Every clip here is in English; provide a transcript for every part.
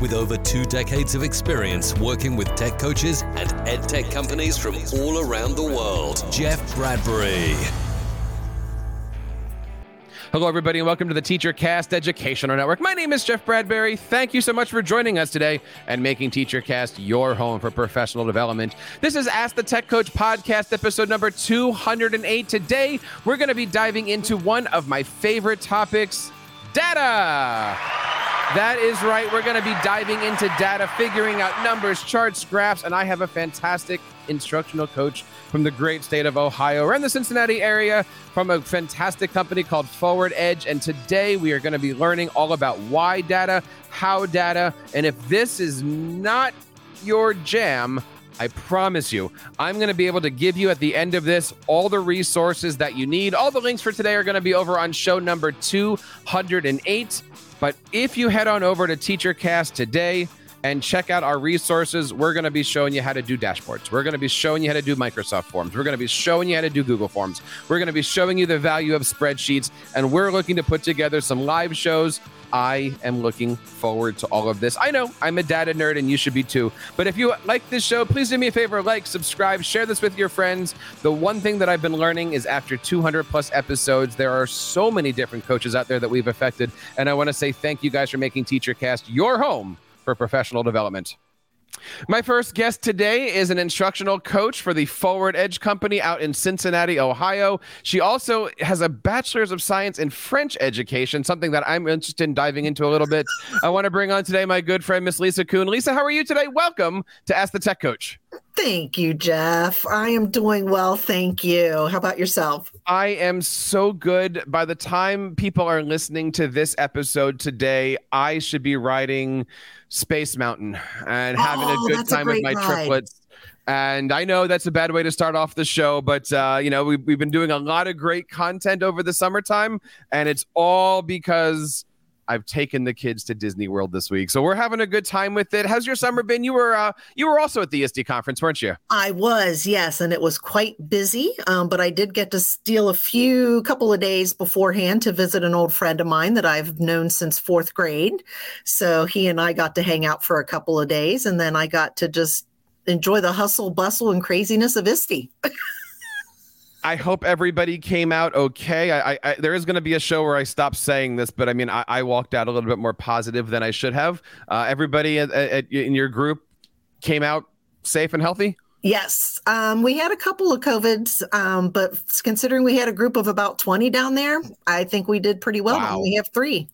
with over two decades of experience working with tech coaches and ed tech companies from all around the world, Jeff Bradbury. Hello, everybody, and welcome to the TeacherCast Educational Network. My name is Jeff Bradbury. Thank you so much for joining us today and making TeacherCast your home for professional development. This is Ask the Tech Coach podcast, episode number 208. Today, we're going to be diving into one of my favorite topics data. That is right. We're going to be diving into data, figuring out numbers, charts, graphs, and I have a fantastic instructional coach from the great state of Ohio. We're in the Cincinnati area from a fantastic company called Forward Edge. And today we are going to be learning all about why data, how data, and if this is not your jam, I promise you, I'm going to be able to give you at the end of this all the resources that you need. All the links for today are going to be over on show number 208. But if you head on over to TeacherCast today, and check out our resources. We're going to be showing you how to do dashboards. We're going to be showing you how to do Microsoft Forms. We're going to be showing you how to do Google Forms. We're going to be showing you the value of spreadsheets. And we're looking to put together some live shows. I am looking forward to all of this. I know I'm a data nerd and you should be too. But if you like this show, please do me a favor like, subscribe, share this with your friends. The one thing that I've been learning is after 200 plus episodes, there are so many different coaches out there that we've affected. And I want to say thank you guys for making TeacherCast your home for professional development. My first guest today is an instructional coach for the Forward Edge Company out in Cincinnati, Ohio. She also has a bachelor's of science in French education, something that I'm interested in diving into a little bit. I want to bring on today my good friend, Miss Lisa Kuhn. Lisa, how are you today? Welcome to Ask the Tech Coach. Thank you, Jeff. I am doing well. Thank you. How about yourself? I am so good. By the time people are listening to this episode today, I should be riding Space Mountain and having Oh, a good that's a time with my ride. triplets. And I know that's a bad way to start off the show, but uh, you know we've we've been doing a lot of great content over the summertime, and it's all because I've taken the kids to Disney World this week, so we're having a good time with it. How's your summer been? You were uh, you were also at the ISTE conference, weren't you? I was, yes, and it was quite busy, um, but I did get to steal a few couple of days beforehand to visit an old friend of mine that I've known since fourth grade. So he and I got to hang out for a couple of days, and then I got to just enjoy the hustle, bustle, and craziness of ISTE. I hope everybody came out okay. I, I, there is going to be a show where I stop saying this, but I mean, I, I walked out a little bit more positive than I should have. Uh, everybody at, at, in your group came out safe and healthy. Yes, um, we had a couple of COVIDs, um, but considering we had a group of about 20 down there, I think we did pretty well. Wow. We have three.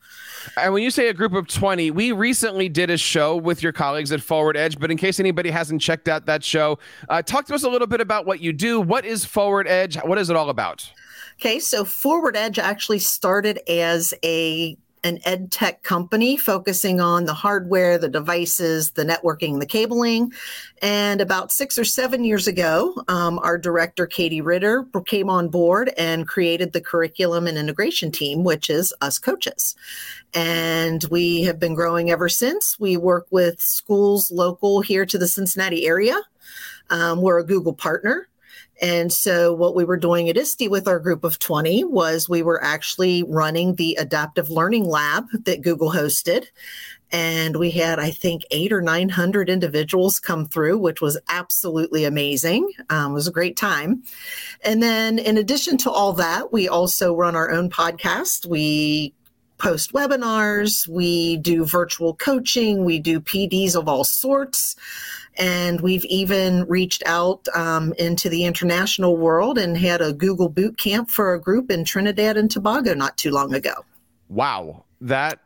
And when you say a group of 20, we recently did a show with your colleagues at Forward Edge. But in case anybody hasn't checked out that show, uh, talk to us a little bit about what you do. What is Forward Edge? What is it all about? Okay, so Forward Edge actually started as a an ed tech company focusing on the hardware, the devices, the networking, the cabling. And about six or seven years ago, um, our director, Katie Ritter, came on board and created the curriculum and integration team, which is us coaches. And we have been growing ever since. We work with schools local here to the Cincinnati area. Um, we're a Google partner. And so, what we were doing at ISTE with our group of 20 was we were actually running the adaptive learning lab that Google hosted. And we had, I think, eight or 900 individuals come through, which was absolutely amazing. Um, it was a great time. And then, in addition to all that, we also run our own podcast. We post webinars, we do virtual coaching, we do PDs of all sorts. And we've even reached out um, into the international world and had a Google boot camp for a group in Trinidad and Tobago not too long ago. Wow, that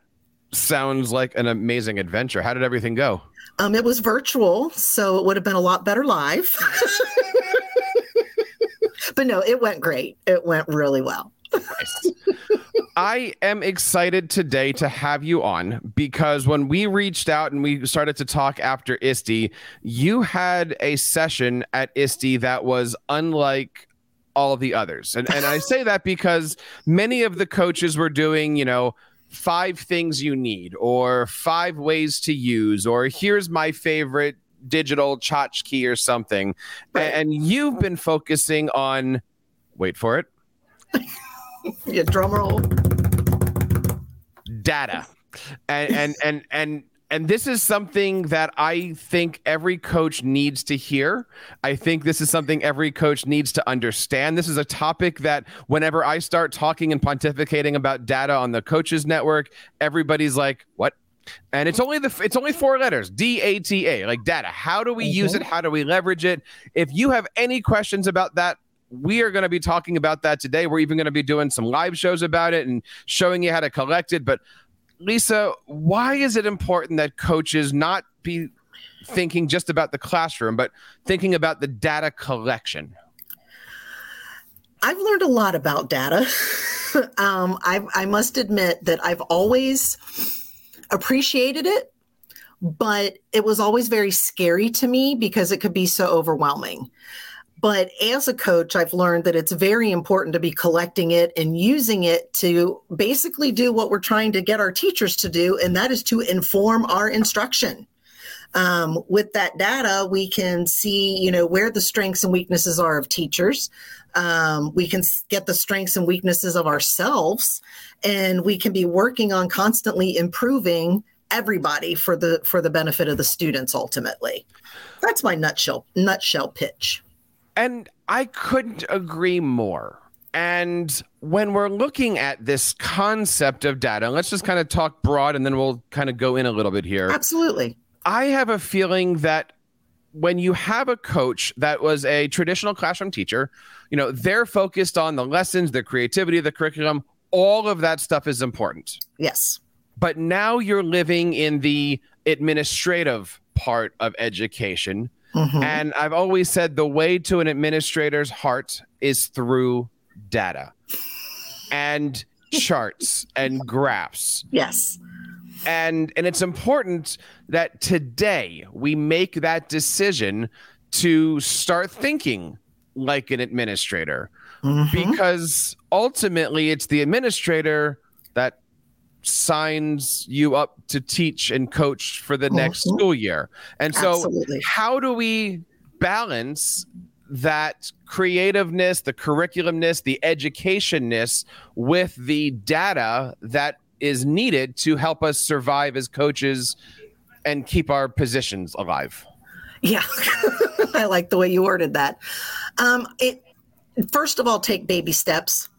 sounds like an amazing adventure. How did everything go? Um, it was virtual, so it would have been a lot better live. but no, it went great. It went really well. I am excited today to have you on because when we reached out and we started to talk after ISTE, you had a session at ISTE that was unlike all the others. And, and I say that because many of the coaches were doing, you know, five things you need or five ways to use or here's my favorite digital tchotchke or something. Right. And you've been focusing on, wait for it. Yeah, drum roll. Data. And, and, and, and, and this is something that I think every coach needs to hear. I think this is something every coach needs to understand. This is a topic that whenever I start talking and pontificating about data on the coaches network, everybody's like, "What? and it's only the it's only four letters D A T A like data. How do we use it? How do we leverage it? If you have any questions about that, we are going to be talking about that today. We're even going to be doing some live shows about it and showing you how to collect it. But Lisa, why is it important that coaches not be thinking just about the classroom, but thinking about the data collection? I've learned a lot about data. um, I, I must admit that I've always appreciated it, but it was always very scary to me because it could be so overwhelming. But as a coach, I've learned that it's very important to be collecting it and using it to basically do what we're trying to get our teachers to do, and that is to inform our instruction. Um, with that data, we can see, you know, where the strengths and weaknesses are of teachers. Um, we can get the strengths and weaknesses of ourselves, and we can be working on constantly improving everybody for the for the benefit of the students. Ultimately, that's my nutshell nutshell pitch. And I couldn't agree more. And when we're looking at this concept of data, let's just kind of talk broad and then we'll kind of go in a little bit here. Absolutely. I have a feeling that when you have a coach that was a traditional classroom teacher, you know, they're focused on the lessons, the creativity, the curriculum, all of that stuff is important. Yes. But now you're living in the administrative part of education. Mm-hmm. And I've always said the way to an administrator's heart is through data and charts and graphs. Yes and and it's important that today we make that decision to start thinking like an administrator mm-hmm. because ultimately it's the administrator signs you up to teach and coach for the mm-hmm. next school year and so Absolutely. how do we balance that creativeness the curriculumness the educationness with the data that is needed to help us survive as coaches and keep our positions alive. Yeah, I like the way you worded that. Um, it first of all, take baby steps.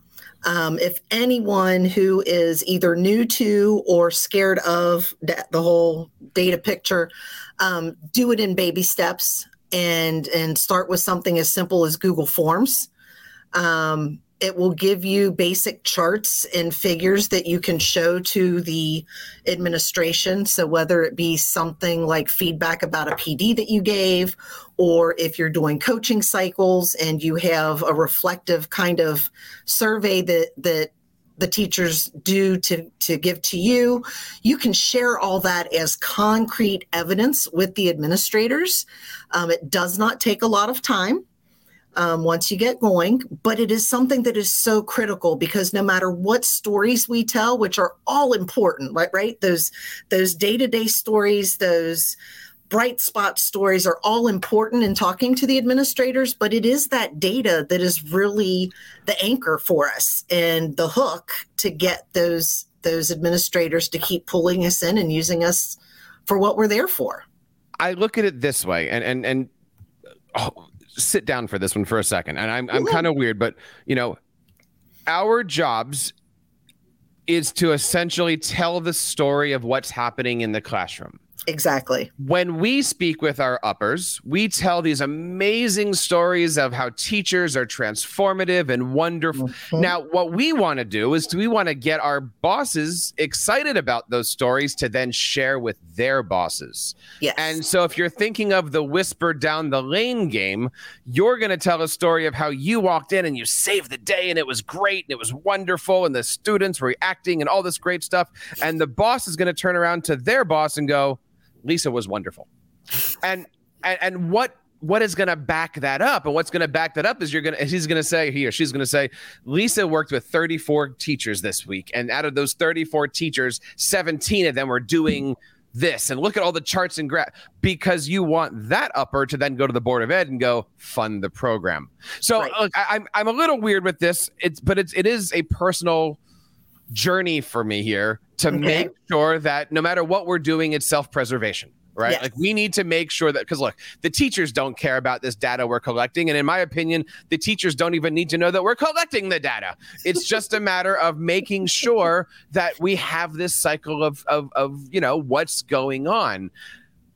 Um, if anyone who is either new to or scared of the whole data picture, um, do it in baby steps and and start with something as simple as Google Forms. Um, it will give you basic charts and figures that you can show to the administration. So, whether it be something like feedback about a PD that you gave, or if you're doing coaching cycles and you have a reflective kind of survey that, that the teachers do to, to give to you, you can share all that as concrete evidence with the administrators. Um, it does not take a lot of time um, once you get going. But it is something that is so critical because no matter what stories we tell, which are all important, right? Right? Those those day to day stories, those bright spot stories are all important in talking to the administrators, but it is that data that is really the anchor for us and the hook to get those those administrators to keep pulling us in and using us for what we're there for. I look at it this way, and and and oh, sit down for this one for a second. And I'm, I'm kind of weird, but you know, our jobs is to essentially tell the story of what's happening in the classroom. Exactly. When we speak with our uppers, we tell these amazing stories of how teachers are transformative and wonderful. Mm-hmm. Now, what we want to do is we want to get our bosses excited about those stories to then share with their bosses. Yes. And so if you're thinking of the whisper down the lane game, you're going to tell a story of how you walked in and you saved the day and it was great and it was wonderful and the students were reacting and all this great stuff. And the boss is going to turn around to their boss and go, Lisa was wonderful. And and, and what what is going to back that up? And what's going to back that up is you're going to he's going to say he or she's going to say lisa worked with 34 teachers this week and out of those 34 teachers 17 of them were doing this. And look at all the charts and graph because you want that upper to then go to the board of ed and go fund the program. So right. look I, I'm, I'm a little weird with this. It's but it's it is a personal journey for me here to okay. make sure that no matter what we're doing, it's self preservation right? Yes. Like we need to make sure that because look, the teachers don't care about this data we're collecting, and in my opinion, the teachers don't even need to know that we're collecting the data. It's just a matter of making sure that we have this cycle of of of you know what's going on.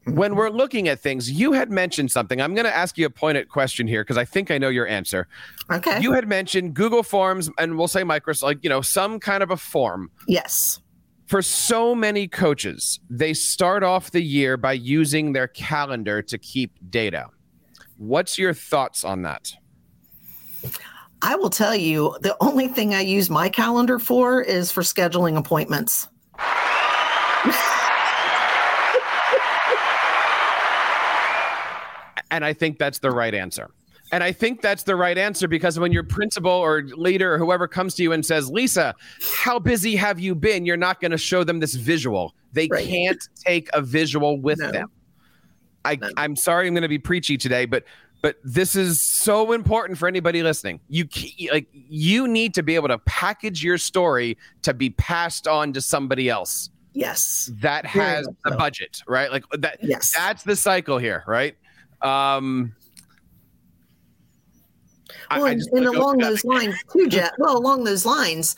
When we're looking at things, you had mentioned something. I'm going to ask you a pointed question here because I think I know your answer. Okay. You had mentioned Google Forms, and we'll say Microsoft, like you know, some kind of a form. Yes for so many coaches, they start off the year by using their calendar to keep data. What's your thoughts on that? I will tell you the only thing I use my calendar for is for scheduling appointments. and I think that's the right answer. And I think that's the right answer because when your principal or leader or whoever comes to you and says, Lisa, how busy have you been? You're not going to show them this visual. They right. can't take a visual with no. them. I, no. I'm sorry I'm going to be preachy today, but but this is so important for anybody listening. You like you need to be able to package your story to be passed on to somebody else. Yes. That has a budget, right? Like that yes. that's the cycle here, right? Um well, and, and along those lines too, Jeff. Well, along those lines,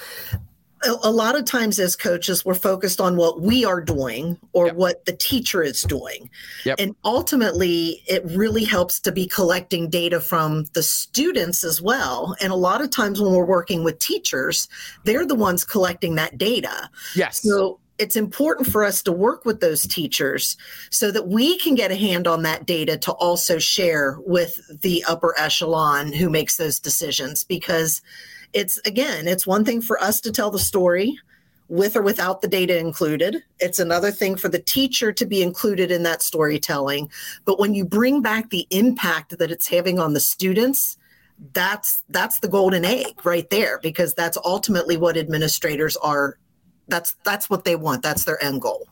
a, lot of times as coaches, we're focused on what we are doing or yep. what the teacher is doing. Yep. And ultimately, it really helps to be collecting data from the students as well. And a lot of times when we're working with teachers, they're the ones collecting that data. Yes. So it's important for us to work with those teachers so that we can get a hand on that data to also share with the upper echelon who makes those decisions. Because it's again it's one thing for us to tell the story with or without the data included. It's another thing for the teacher to be included in that storytelling. But when you bring back the impact that it's having on the students that's that's the golden egg right there because that's ultimately what administrators are that's that's what they want. That's their end goal.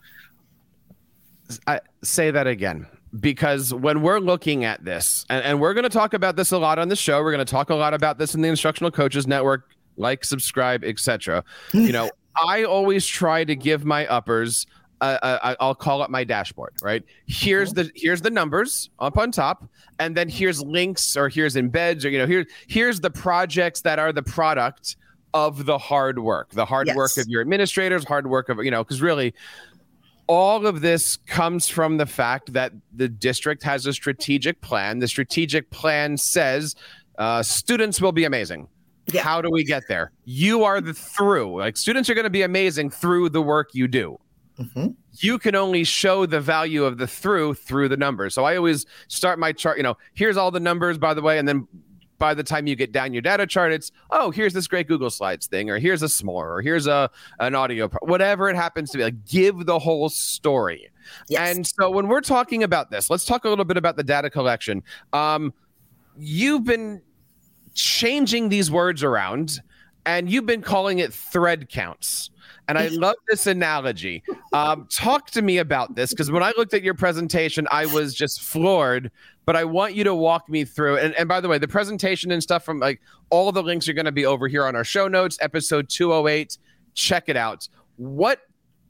I say that again because when we're looking at this, and, and we're going to talk about this a lot on the show, we're going to talk a lot about this in the Instructional Coaches Network. Like, subscribe, etc. you know, I always try to give my uppers. Uh, uh, I'll call it my dashboard. Right here's the here's the numbers up on top, and then here's links or here's embeds or you know here here's the projects that are the product of the hard work, the hard yes. work of your administrators, hard work of, you know, because really all of this comes from the fact that the district has a strategic plan. The strategic plan says uh, students will be amazing. Yeah. How do we get there? You are the through. Like students are going to be amazing through the work you do. Mm-hmm. You can only show the value of the through through the numbers. So I always start my chart. You know, here's all the numbers, by the way, and then by the time you get down your data chart, it's oh, here's this great Google Slides thing, or here's a s'more, or here's a an audio, whatever it happens to be. Like, give the whole story. Yes. And so when we're talking about this, let's talk a little bit about the data collection. Um, you've been changing these words around, and you've been calling it thread counts. And I love this analogy. Um, talk to me about this because when I looked at your presentation, I was just floored. But I want you to walk me through. And, and by the way, the presentation and stuff from like all the links are going to be over here on our show notes, episode 208. Check it out. What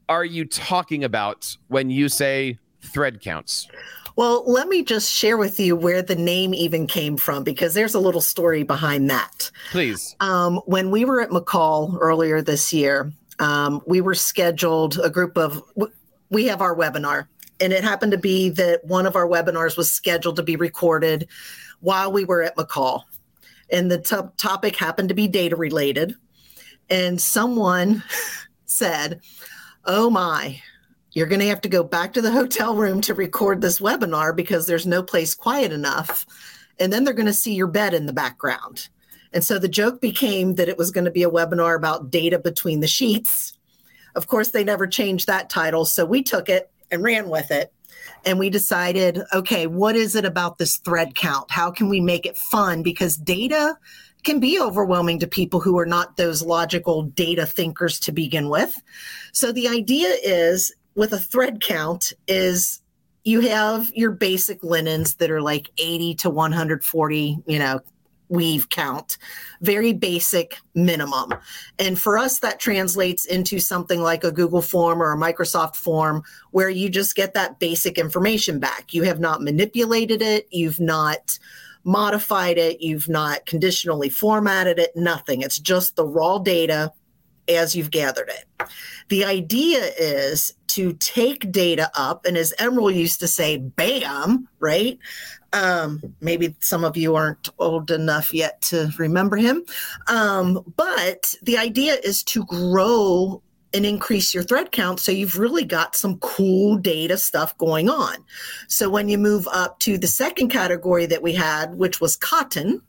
are you talking about when you say thread counts? Well, let me just share with you where the name even came from because there's a little story behind that. Please. Um, when we were at McCall earlier this year, um, we were scheduled a group of we have our webinar and it happened to be that one of our webinars was scheduled to be recorded while we were at McCall. And the t- topic happened to be data related. And someone said, Oh my, you're going to have to go back to the hotel room to record this webinar because there's no place quiet enough. And then they're going to see your bed in the background. And so the joke became that it was going to be a webinar about data between the sheets. Of course, they never changed that title. So we took it and ran with it. And we decided, okay, what is it about this thread count? How can we make it fun? Because data can be overwhelming to people who are not those logical data thinkers to begin with. So the idea is with a thread count is you have your basic linens that are like 80 to 140, you know, weave count, very basic minimum. And for us, that translates into something like a Google form or a Microsoft form where you just get that basic information back. You have not manipulated it, you've not modified it, you've not conditionally formatted it, nothing. It's just the raw data as you've gathered it. The idea is to take data up, and as Emeril used to say, bam, right? Um, maybe some of you aren't old enough yet to remember him. Um, but the idea is to grow and increase your thread count so you've really got some cool data stuff going on. So when you move up to the second category that we had, which was cotton,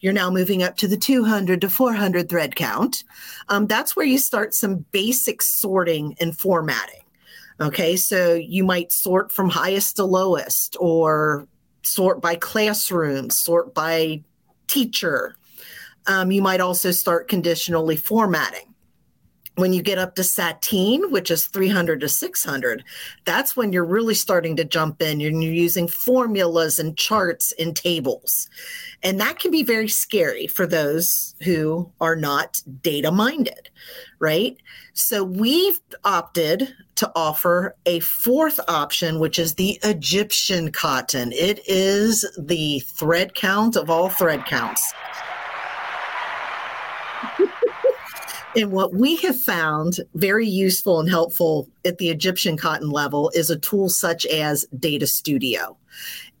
you're now moving up to the 200 to 400 thread count. Um, that's where you start some basic sorting and formatting. Okay, so you might sort from highest to lowest or sort by classroom, sort by teacher. Um, you might also start conditionally formatting. When you get up to Sateen, which is 300 to 600, that's when you're really starting to jump in. You're, you're using formulas and charts and tables. And that can be very scary for those who are not data minded, right? So we've opted to offer a fourth option, which is the Egyptian cotton. It is the thread count of all thread counts. and what we have found very useful and helpful at the Egyptian cotton level is a tool such as Data Studio.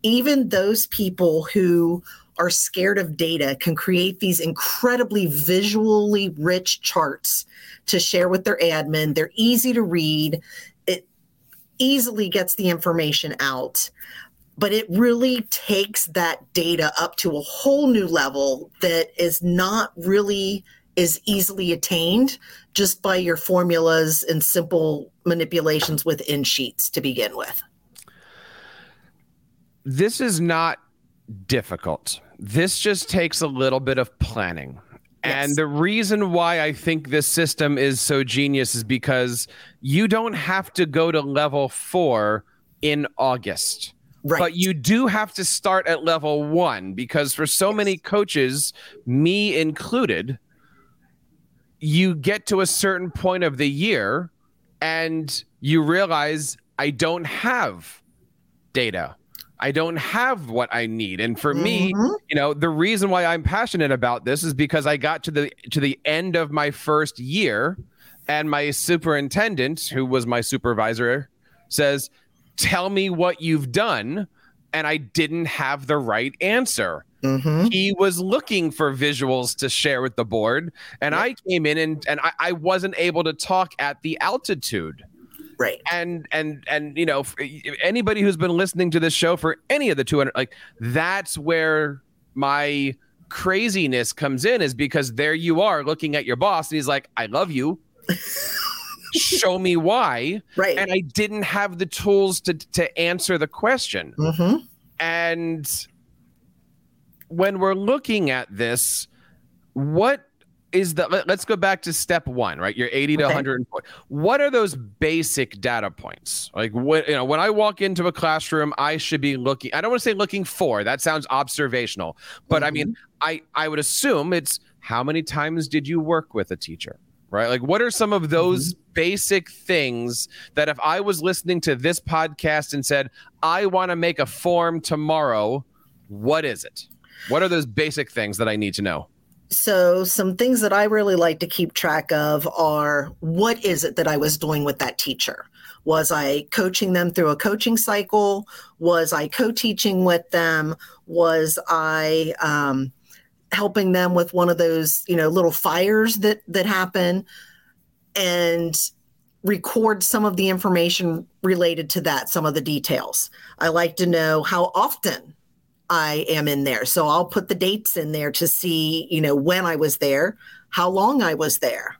Even those people who are scared of data can create these incredibly visually rich charts to share with their admin. They're easy to read, it easily gets the information out. But it really takes that data up to a whole new level that is not really as easily attained just by your formulas and simple manipulations within sheets to begin with. This is not difficult. This just takes a little bit of planning. Yes. And the reason why I think this system is so genius is because you don't have to go to level four in August. Right. But you do have to start at level one because for so many coaches, me included, you get to a certain point of the year and you realize I don't have data. I don't have what I need. And for mm-hmm. me, you know, the reason why I'm passionate about this is because I got to the to the end of my first year and my superintendent, who was my supervisor, says, "Tell me what you've done." And I didn't have the right answer. Mm-hmm. He was looking for visuals to share with the board, and I came in and and I, I wasn't able to talk at the altitude. Right. And and and you know anybody who's been listening to this show for any of the 200 like that's where my craziness comes in is because there you are looking at your boss and he's like i love you. Show me why. Right. And i didn't have the tools to to answer the question. Mm-hmm. and when we're looking at this what is the let, us go back to step one right you're 80 to okay. 140 what are those basic data points like what you know when i walk into a classroom i should be looking i don't want to say looking for that sounds observational but mm-hmm. i mean mm-hmm. i i would assume it's how many times did you work with a teacher right like what are some of those mm-hmm. basic things that if i was listening to this podcast and said i want to make a form tomorrow what is it what are those basic things that i need to know So, some things that I really like to keep track of are what is it that I was doing with that teacher? Was I coaching them through a coaching cycle? Was I co teaching with them? Was I um, helping them with one of those, you know, little fires that, that happen? And record some of the information related to that, some of the details. I like to know how often I am in there. So I'll put the dates in there to see, you know, when I was there, how long I was there.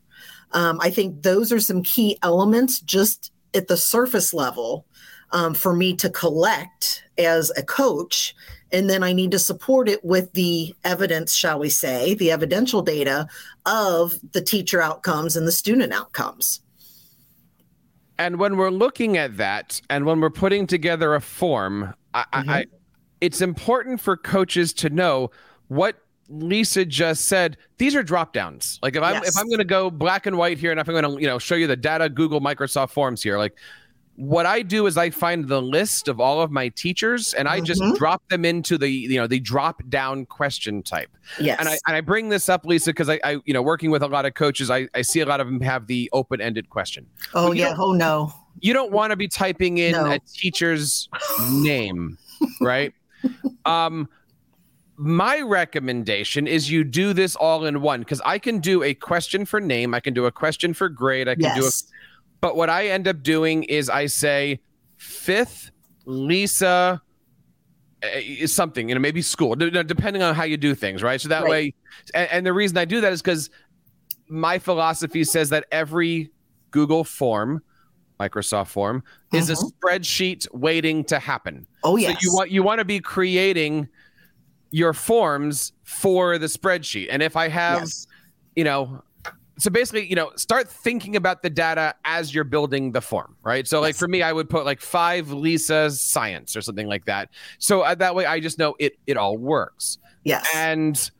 Um, I think those are some key elements just at the surface level um, for me to collect as a coach. And then I need to support it with the evidence, shall we say, the evidential data of the teacher outcomes and the student outcomes. And when we're looking at that, and when we're putting together a form, I, mm-hmm. I, it's important for coaches to know what Lisa just said. These are drop downs. Like if I'm yes. if I'm going to go black and white here, and if I'm going to you know show you the data, Google, Microsoft Forms here, like what I do is I find the list of all of my teachers and I mm-hmm. just drop them into the you know the drop down question type. Yes. And I and I bring this up, Lisa, because I, I you know working with a lot of coaches, I, I see a lot of them have the open ended question. Oh yeah. Oh no. You don't want to be typing in no. a teacher's name, right? Um my recommendation is you do this all in one because I can do a question for name, I can do a question for grade, I can yes. do a but what I end up doing is I say fifth Lisa is eh, something, you know, maybe school, depending on how you do things, right? So that right. way, and, and the reason I do that is because my philosophy says that every Google form, Microsoft form, is a mm-hmm. spreadsheet waiting to happen. Oh yes. So you want you want to be creating your forms for the spreadsheet, and if I have, yes. you know, so basically, you know, start thinking about the data as you're building the form, right? So, like for me, I would put like five Lisa's science or something like that. So uh, that way, I just know it it all works. Yes, and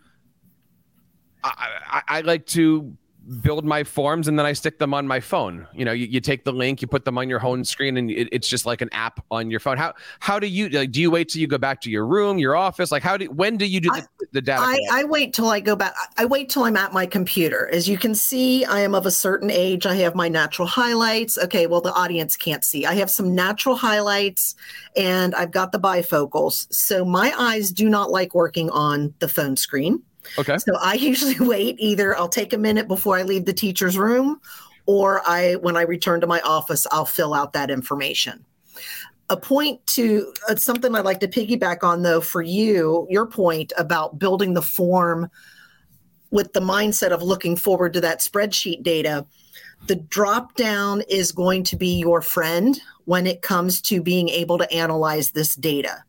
I, I, I like to build my forms and then I stick them on my phone. You know, you, you take the link, you put them on your home screen, and it, it's just like an app on your phone. How how do you like? Do you wait till you go back to your room, your office? Like, how do when do you do the, I, the data? I, I wait till I go back. I wait till I'm at my computer. As you can see, I am of a certain age. I have my natural highlights. Okay, well the audience can't see. I have some natural highlights, and I've got the bifocals. So my eyes do not like working on the phone screen. Okay. So I usually wait either I'll take a minute before I leave the teacher's room or I when I return to my office I'll fill out that information. A point to uh, something I'd like to piggyback on though for you, your point about building the form with the mindset of looking forward to that spreadsheet data. The drop down is going to be your friend when it comes to being able to analyze this data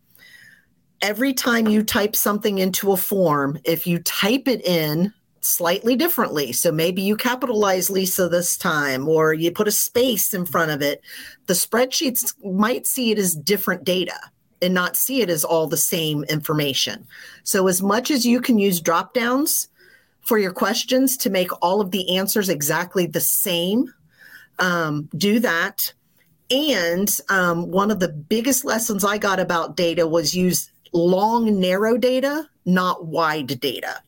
every time you type something into a form, if you type it in slightly differently, so maybe you capitalize Lisa this time or you put a space in front of it, the spreadsheets might see it as different data and not see it as all the same information. So, as much as you can use drop downs for your questions to make all of the answers exactly the same, um, do that. And um, one of the biggest lessons I got about data was use long, narrow data, not wide data.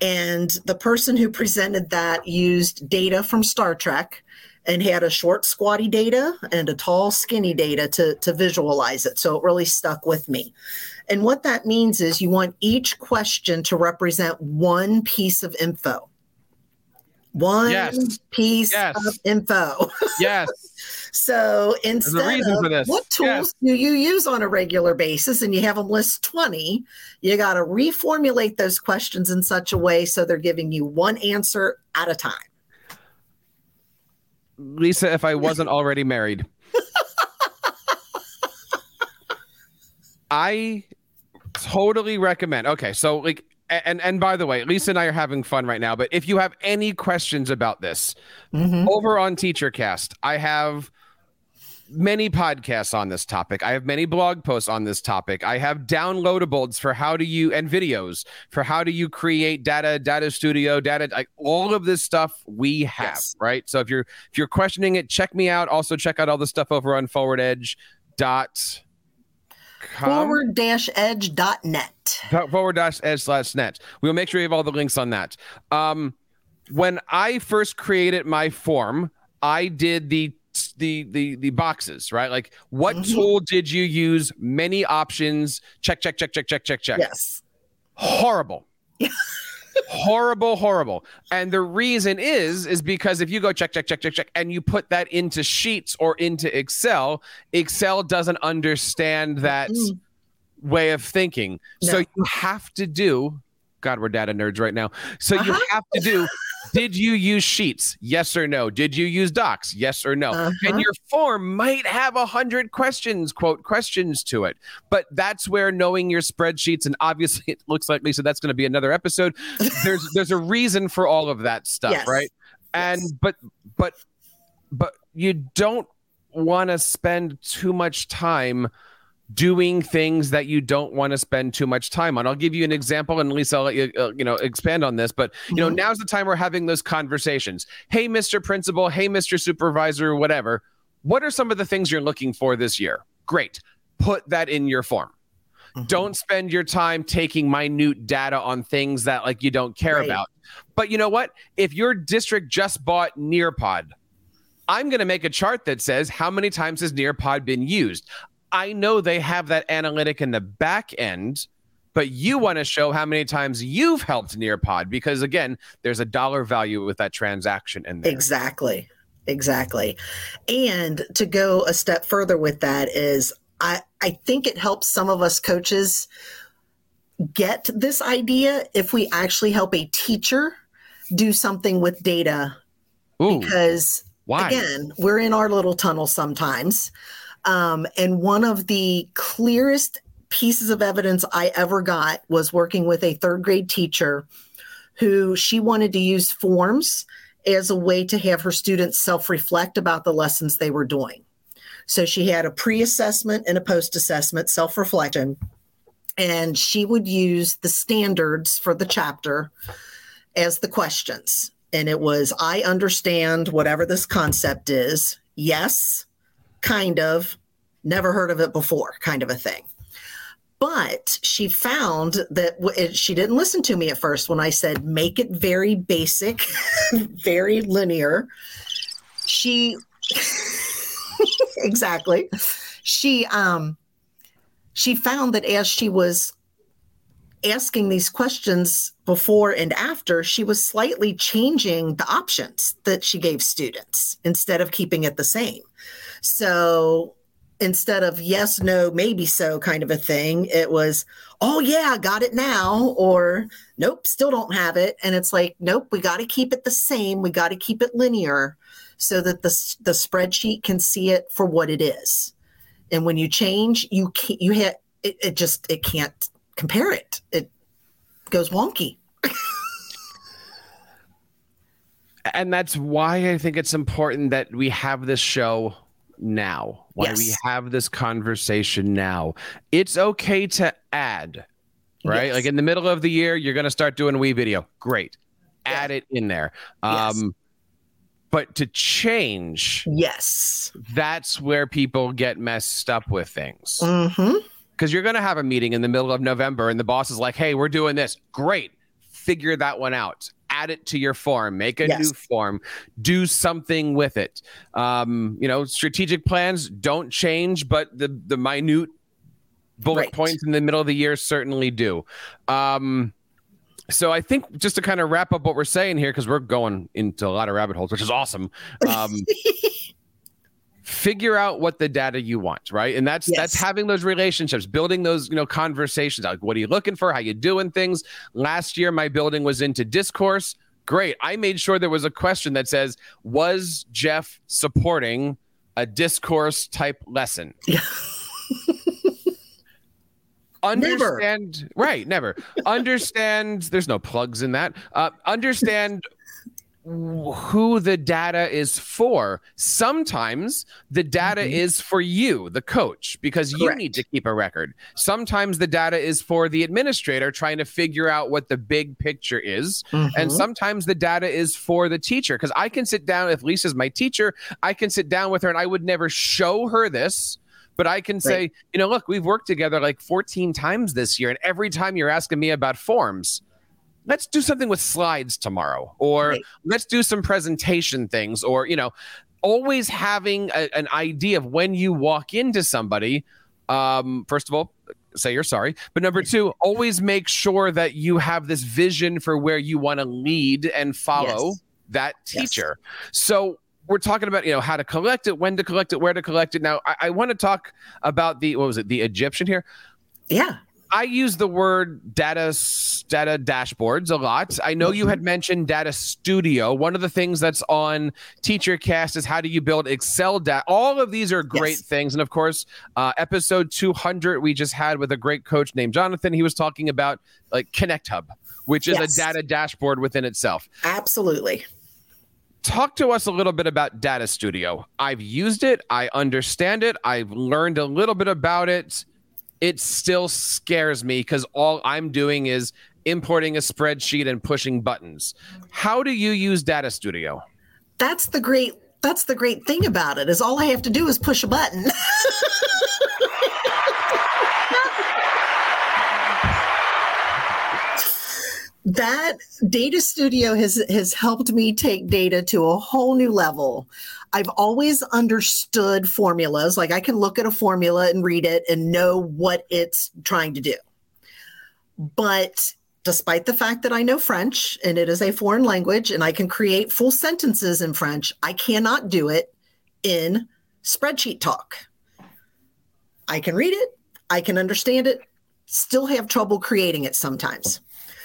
And the person who presented that used data from Star Trek and had a short, squatty data and a tall, skinny data to, to visualize it. So it really stuck with me. And what that means is you want each question to represent one piece of info. One yes. piece yes. of info. yes. So instead of what tools yeah. do you use on a regular basis and you have them list 20, you got to reformulate those questions in such a way so they're giving you one answer at a time. Lisa, if I wasn't already married, I totally recommend. Okay, so like and and by the way, Lisa and I are having fun right now. But if you have any questions about this, mm-hmm. over on TeacherCast, I have many podcasts on this topic. I have many blog posts on this topic. I have downloadables for how do you and videos for how do you create data, data studio, data, like all of this stuff we have, yes. right? So if you're if you're questioning it, check me out. Also check out all the stuff over on Forward Edge dot forward dash edge dot net. Forward dash edge slash net. We'll make sure we have all the links on that. Um, when I first created my form, I did the the the the boxes, right? Like what mm-hmm. tool did you use? Many options. Check, check, check, check, check, check, check. Yes. Horrible. horrible, horrible. And the reason is is because if you go check, check, check, check, check, and you put that into Sheets or into Excel, Excel doesn't understand that mm. way of thinking. No. So you have to do. God, we're data nerds right now. So uh-huh. you have to do did you use sheets? Yes or no? Did you use docs? Yes or no? Uh-huh. And your form might have a hundred questions, quote questions to it. But that's where knowing your spreadsheets, and obviously it looks like Lisa, that's going to be another episode. There's there's a reason for all of that stuff, yes. right? And yes. but but but you don't want to spend too much time doing things that you don't want to spend too much time on. I'll give you an example, and Lisa, I'll let you, uh, you know, expand on this. But you know, mm-hmm. now's the time we're having those conversations. Hey, Mr. Principal. Hey, Mr. Supervisor. Whatever. What are some of the things you're looking for this year? Great. Put that in your form. Mm-hmm. Don't spend your time taking minute data on things that like you don't care right. about. But you know what? If your district just bought Nearpod, I'm going to make a chart that says how many times has Nearpod been used. I know they have that analytic in the back end, but you mm-hmm. want to show how many times you've helped Nearpod because again, there's a dollar value with that transaction in there. Exactly. Exactly. And to go a step further with that is I, I think it helps some of us coaches get this idea if we actually help a teacher do something with data. Ooh, because why? again, we're in our little tunnel sometimes. Um, and one of the clearest pieces of evidence I ever got was working with a third grade teacher who she wanted to use forms as a way to have her students self reflect about the lessons they were doing. So she had a pre assessment and a post assessment self reflection. And she would use the standards for the chapter as the questions. And it was, I understand whatever this concept is. Yes, kind of, never heard of it before, kind of a thing. But she found that she didn't listen to me at first when I said, make it very basic, very linear. She, exactly. She, um, she found that as she was asking these questions before and after, she was slightly changing the options that she gave students instead of keeping it the same. So instead of yes, no, maybe so kind of a thing, it was, oh, yeah, got it now, or nope, still don't have it. And it's like, nope, we got to keep it the same. We got to keep it linear so that the, the spreadsheet can see it for what it is. And when you change, you can't, you hit it, it just, it can't compare it. It goes wonky. and that's why I think it's important that we have this show now, why yes. we have this conversation now. It's okay to add, right? Yes. Like in the middle of the year, you're going to start doing a WeVideo. Great. Add it in there. Um, yes. But to change, yes, that's where people get messed up with things. Mm-hmm because you're going to have a meeting in the middle of November and the boss is like, hey, we're doing this. Great. Figure that one out. Add it to your form, make a yes. new form, do something with it. Um, you know, strategic plans don't change, but the the minute bullet right. points in the middle of the year certainly do. Um, so I think just to kind of wrap up what we're saying here, because we're going into a lot of rabbit holes, which is awesome. Um, figure out what the data you want right? And that's yes. that's having those relationships building those you know conversations like what are you looking for? How you doing things? Last year my building was into discourse. Great. I made sure there was a question that says was jeff supporting a discourse type lesson? Understand never. right never. Understand there's no plugs in that. Uh, understand who the data is for. Sometimes the data mm-hmm. is for you, the coach, because Correct. you need to keep a record. Sometimes the data is for the administrator trying to figure out what the big picture is. Mm-hmm. And sometimes the data is for the teacher because I can sit down, if Lisa's my teacher, I can sit down with her and I would never show her this but I can say, right. you know, look, we've worked together like 14 times this year. And every time you're asking me about forms, let's do something with slides tomorrow, or right. let's do some presentation things, or, you know, always having a, an idea of when you walk into somebody. Um, first of all, say you're sorry. But number two, always make sure that you have this vision for where you want to lead and follow yes. that teacher. Yes. So we're talking about you know how to collect it, when to collect it, where to collect it. Now I, I want to talk about the what was it, the Egyptian here? Yeah. I use the word data data dashboards a lot. I know you had mentioned Data Studio. One of the things that's on TeacherCast is how do you build Excel data. All of these are great yes. things, and of course, uh, episode 200 we just had with a great coach named Jonathan. He was talking about like Connect Hub, which is yes. a data dashboard within itself. Absolutely talk to us a little bit about Data Studio. I've used it, I understand it, I've learned a little bit about it it still scares me because all I'm doing is importing a spreadsheet and pushing buttons. How do you use Data Studio? That's the great that's the great thing about it is all I have to do is push a button. that data studio has has helped me take data to a whole new level. I've always understood formulas. Like i can look at a formula and read it and know what it's trying to do. But despite the fact that i know french and it is a foreign language and i can create full sentences in french i cannot do it in spreadsheet talk. I can read it. I can understand it. Still have trouble creating it sometimes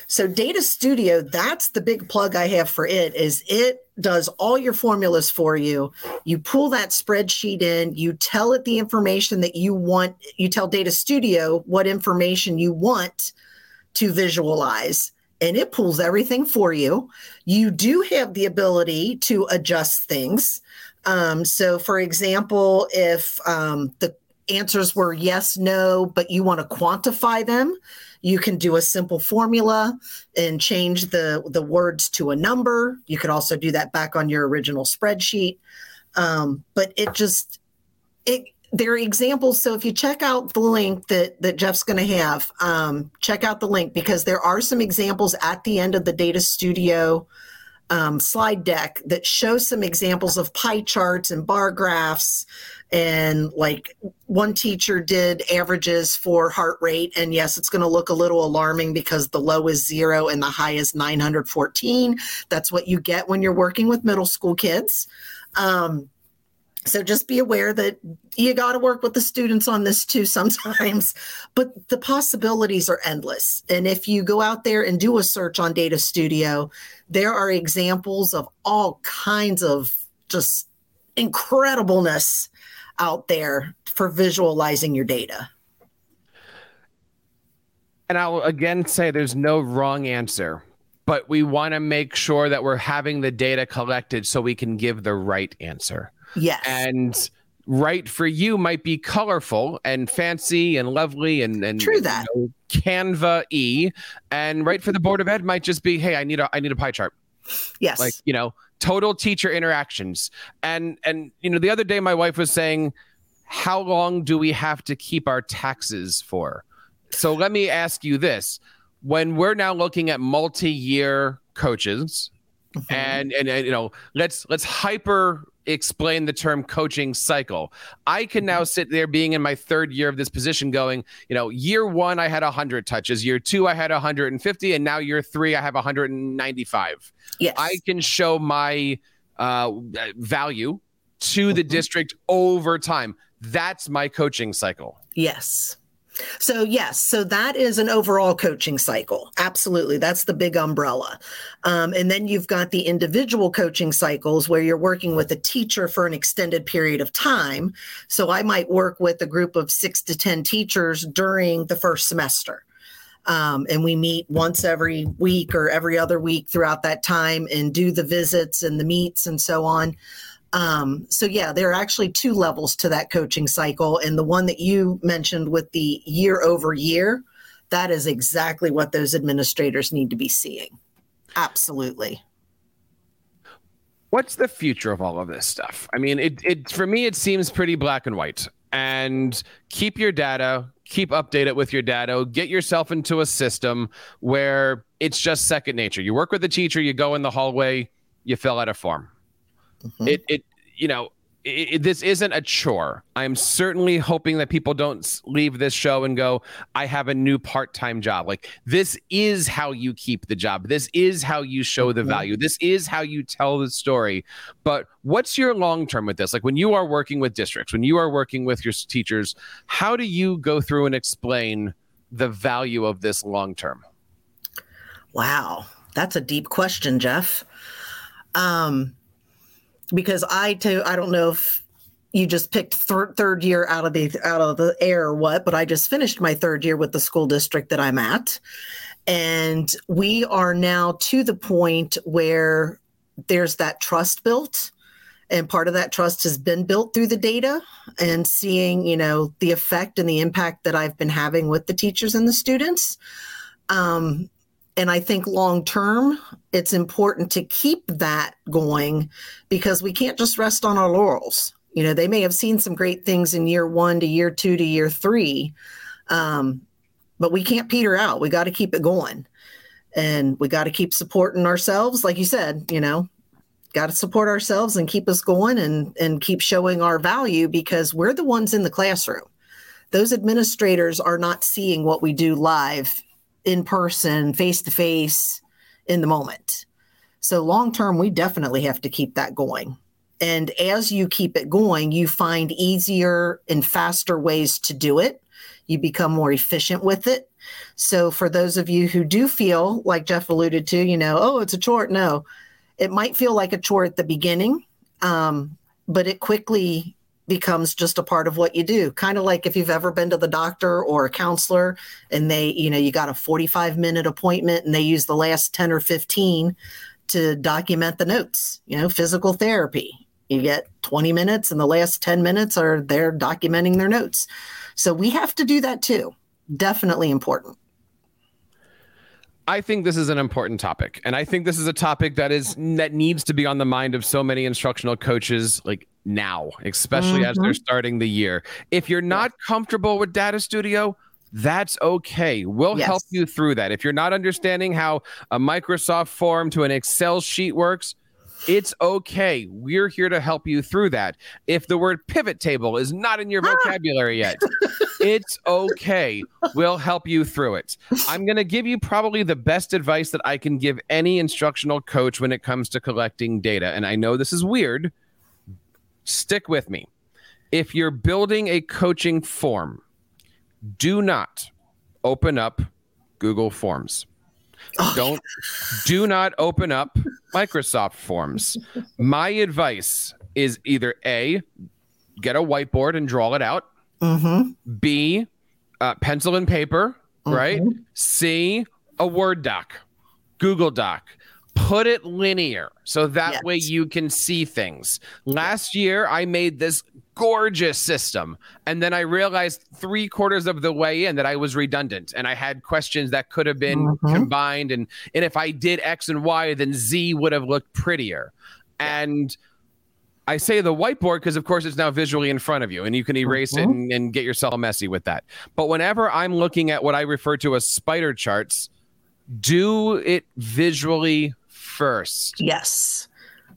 so Data Studio, that's the big plug I have for it is it does all your formulas for you. You pull that spreadsheet in, you tell it the information that you want, you tell Data Studio what information you want to visualize and it pulls everything for you. You do have the ability to adjust things. Um, so, for example, if um, the answers were yes, no, but you want to quantify them, you can do a simple formula and change the, the words to a number. You could also do that back on your original spreadsheet. Um, but it just, it, there are examples. So if you check out the link that, that Jeff's going to have, um, check out the link because there are some examples at the end of the Data Studio um, slide deck that shows some examples of pie charts and bar graphs and like one teacher did averages for heart rate and yes it's going to look a little alarming because the low is zero and the high is 914 that's what you get when you're working with middle school kids um, so just be aware that you got to work with the students on this too sometimes, but the possibilities are endless. And if you go out there and do a search on Data Studio, there are examples of all kinds of just incredibleness out there for visualizing your data. And I'll again say there's no wrong answer, but we want to make sure that we're having the data collected so we can give the right answer. Yes. And right for you might be colorful and fancy and lovely and and true that you know, Canva e, and right for the board of ed might just be hey I need a I need a pie chart. Yes. Like you know total teacher interactions and and you know the other day my wife was saying how long do we have to keep our taxes for? So let me ask you this: when we're now looking at multi-year coaches. Mm-hmm. And, and and you know let's let's hyper explain the term coaching cycle. I can now sit there being in my third year of this position going, you know, year one, I had 100 touches. Year two, I had 150. And now year three, I have 195. Yes. I can show my uh, value to the mm-hmm. district over time. That's my coaching cycle. Yes. So, yes, so that is an overall coaching cycle. Absolutely. That's the big umbrella. Um, and then you've got the individual coaching cycles where you're working with a teacher for an extended period of time. So, I might work with a group of six to 10 teachers during the first semester. Um, and we meet once every week or every other week throughout that time and do the visits and the meets and so on. Um, so yeah, there are actually two levels to that coaching cycle, and the one that you mentioned with the year over year, that is exactly what those administrators need to be seeing. Absolutely. What's the future of all of this stuff? I mean, it, it for me it seems pretty black and white. and keep your data, keep updated with your data, get yourself into a system where it's just second nature. You work with the teacher, you go in the hallway, you fill out a form. Mm-hmm. It, it, you know, it, this isn't a chore. I'm certainly hoping that people don't leave this show and go, I have a new part time job. Like, this is how you keep the job. This is how you show the mm-hmm. value. This is how you tell the story. But what's your long term with this? Like, when you are working with districts, when you are working with your teachers, how do you go through and explain the value of this long term? Wow. That's a deep question, Jeff. Um, because I too I don't know if you just picked third third year out of the out of the air or what, but I just finished my third year with the school district that I'm at. And we are now to the point where there's that trust built. And part of that trust has been built through the data and seeing, you know, the effect and the impact that I've been having with the teachers and the students. Um, and I think long term, it's important to keep that going because we can't just rest on our laurels. You know, they may have seen some great things in year one to year two to year three, um, but we can't peter out. We got to keep it going. And we got to keep supporting ourselves. Like you said, you know, got to support ourselves and keep us going and, and keep showing our value because we're the ones in the classroom. Those administrators are not seeing what we do live in person, face to face in the moment. So, long term, we definitely have to keep that going. And as you keep it going, you find easier and faster ways to do it. You become more efficient with it. So, for those of you who do feel, like Jeff alluded to, you know, oh, it's a chore. No, it might feel like a chore at the beginning, um, but it quickly becomes just a part of what you do. Kind of like if you've ever been to the doctor or a counselor and they, you know, you got a 45 minute appointment and they use the last 10 or 15 to document the notes, you know, physical therapy. You get 20 minutes and the last 10 minutes are they're documenting their notes. So we have to do that too. Definitely important. I think this is an important topic, and I think this is a topic that is that needs to be on the mind of so many instructional coaches, like now, especially mm-hmm. as they're mm-hmm. starting the year. If you're not comfortable with Data Studio, that's okay. We'll yes. help you through that. If you're not understanding how a Microsoft form to an Excel sheet works, it's okay. We're here to help you through that. If the word pivot table is not in your ah. vocabulary yet, it's okay. We'll help you through it. I'm going to give you probably the best advice that I can give any instructional coach when it comes to collecting data. And I know this is weird. Stick with me. If you're building a coaching form, do not open up Google Forms. Oh. Don't do not open up Microsoft Forms. My advice is either A, get a whiteboard and draw it out. Mm-hmm. B, uh, pencil and paper, mm-hmm. right? C, a Word doc, Google Doc. Put it linear so that yes. way you can see things. Last year, I made this gorgeous system. And then I realized three quarters of the way in that I was redundant and I had questions that could have been mm-hmm. combined. And, and if I did X and Y, then Z would have looked prettier. And I say the whiteboard because, of course, it's now visually in front of you and you can erase mm-hmm. it and, and get yourself messy with that. But whenever I'm looking at what I refer to as spider charts, do it visually first. Yes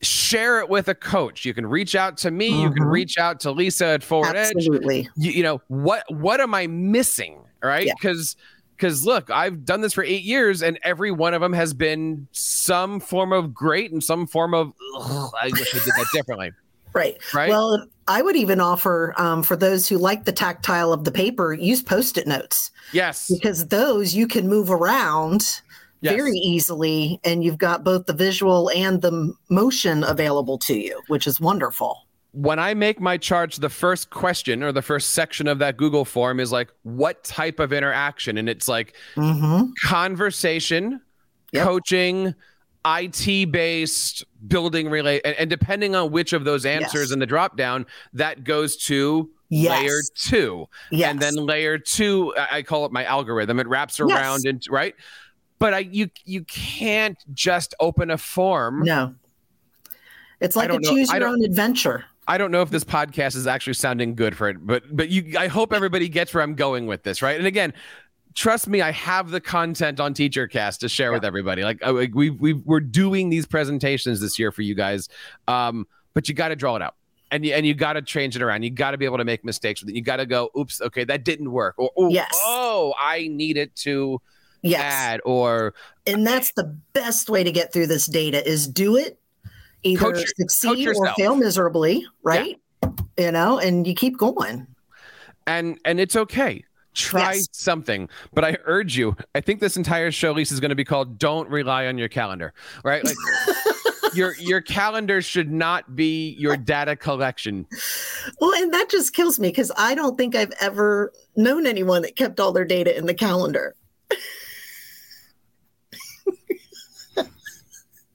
share it with a coach. You can reach out to me. Mm-hmm. You can mm-hmm. reach out to Lisa at Forward Absolutely. Edge. You, you know what? What am I missing? Right? Because yeah. because look, I've done this for eight years, and every one of them has been some form of great and some form of I wish I did that differently. Right. Right. Well, I would even offer um, for those who like the tactile of the paper, use post-it notes. Yes. Because those you can move around yes. very easily and you've got both the visual and the motion available to you which is wonderful when i make my charts the first question or the first section of that google form is like what type of interaction and it's like mm-hmm. conversation yep. coaching IT based building relay and, and, depending on which of those answers yes. in the drop down that goes to yes. layer two yes. and then layer two I call it my algorithm it wraps around into right but I you you can't just open a form. No. It's like a choose your own adventure. I don't know if this podcast is actually sounding good for it, but but you I hope everybody gets where I'm going with this, right? And again, trust me, I have the content on TeacherCast to share yeah. with everybody. Like we we we're doing these presentations this year for you guys, um, but you got to draw it out. And you, and you got to change it around. You got to be able to make mistakes with it. You got to go, oops, okay, that didn't work. Or, yes. oh, I need it to yes. Or and that's the best way to get through this data is do it, either coach, succeed coach or fail miserably, right? Yeah. You know, and you keep going. And and it's okay try yes. something but i urge you i think this entire show lisa is going to be called don't rely on your calendar right like your your calendar should not be your data collection well and that just kills me because i don't think i've ever known anyone that kept all their data in the calendar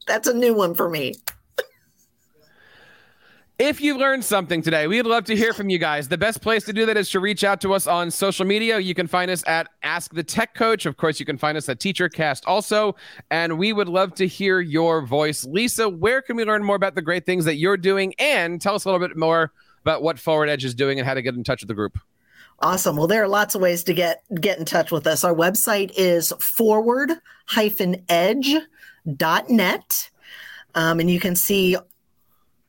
that's a new one for me if you learned something today, we'd love to hear from you guys. The best place to do that is to reach out to us on social media. You can find us at Ask the Tech Coach. Of course, you can find us at TeacherCast also. And we would love to hear your voice. Lisa, where can we learn more about the great things that you're doing? And tell us a little bit more about what Forward Edge is doing and how to get in touch with the group. Awesome. Well, there are lots of ways to get get in touch with us. Our website is forward-edge.net. Um, and you can see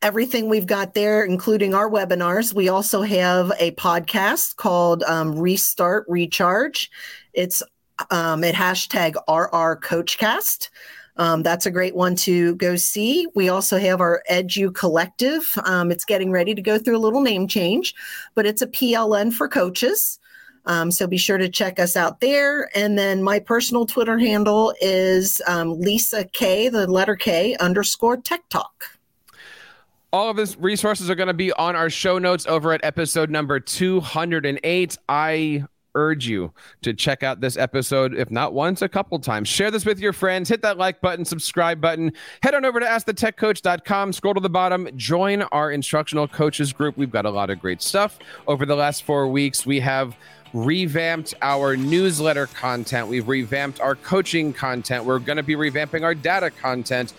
everything we've got there, including our webinars. We also have a podcast called um, Restart Recharge. It's um, at hashtag RR Coachcast. Um, that's a great one to go see. We also have our Edu Collective. Um, it's getting ready to go through a little name change, but it's a PLN for coaches. Um, so be sure to check us out there. And then my personal Twitter handle is um, Lisa K, the letter K underscore Tech Talk. All of these resources are going to be on our show notes over at episode number 208. I urge you to check out this episode, if not once, a couple times. Share this with your friends. Hit that like button, subscribe button. Head on over to askthetechcoach.com. Scroll to the bottom. Join our instructional coaches group. We've got a lot of great stuff. Over the last four weeks, we have revamped our newsletter content. We've revamped our coaching content. We're going to be revamping our data content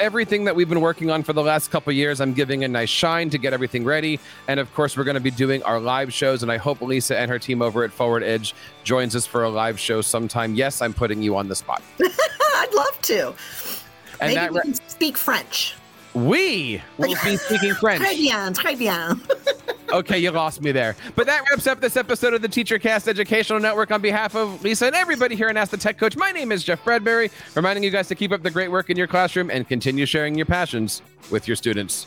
everything that we've been working on for the last couple years. I'm giving a nice shine to get everything ready. And of course, we're going to be doing our live shows. And I hope Lisa and her team over at Forward Edge joins us for a live show sometime. Yes, I'm putting you on the spot. I'd love to. And Maybe that we can speak French. We will be speaking French. Très bien, très bien. okay, you lost me there. But that wraps up this episode of the TeacherCast Educational Network. On behalf of Lisa and everybody here in Ask the Tech Coach, my name is Jeff Bradbury, reminding you guys to keep up the great work in your classroom and continue sharing your passions with your students.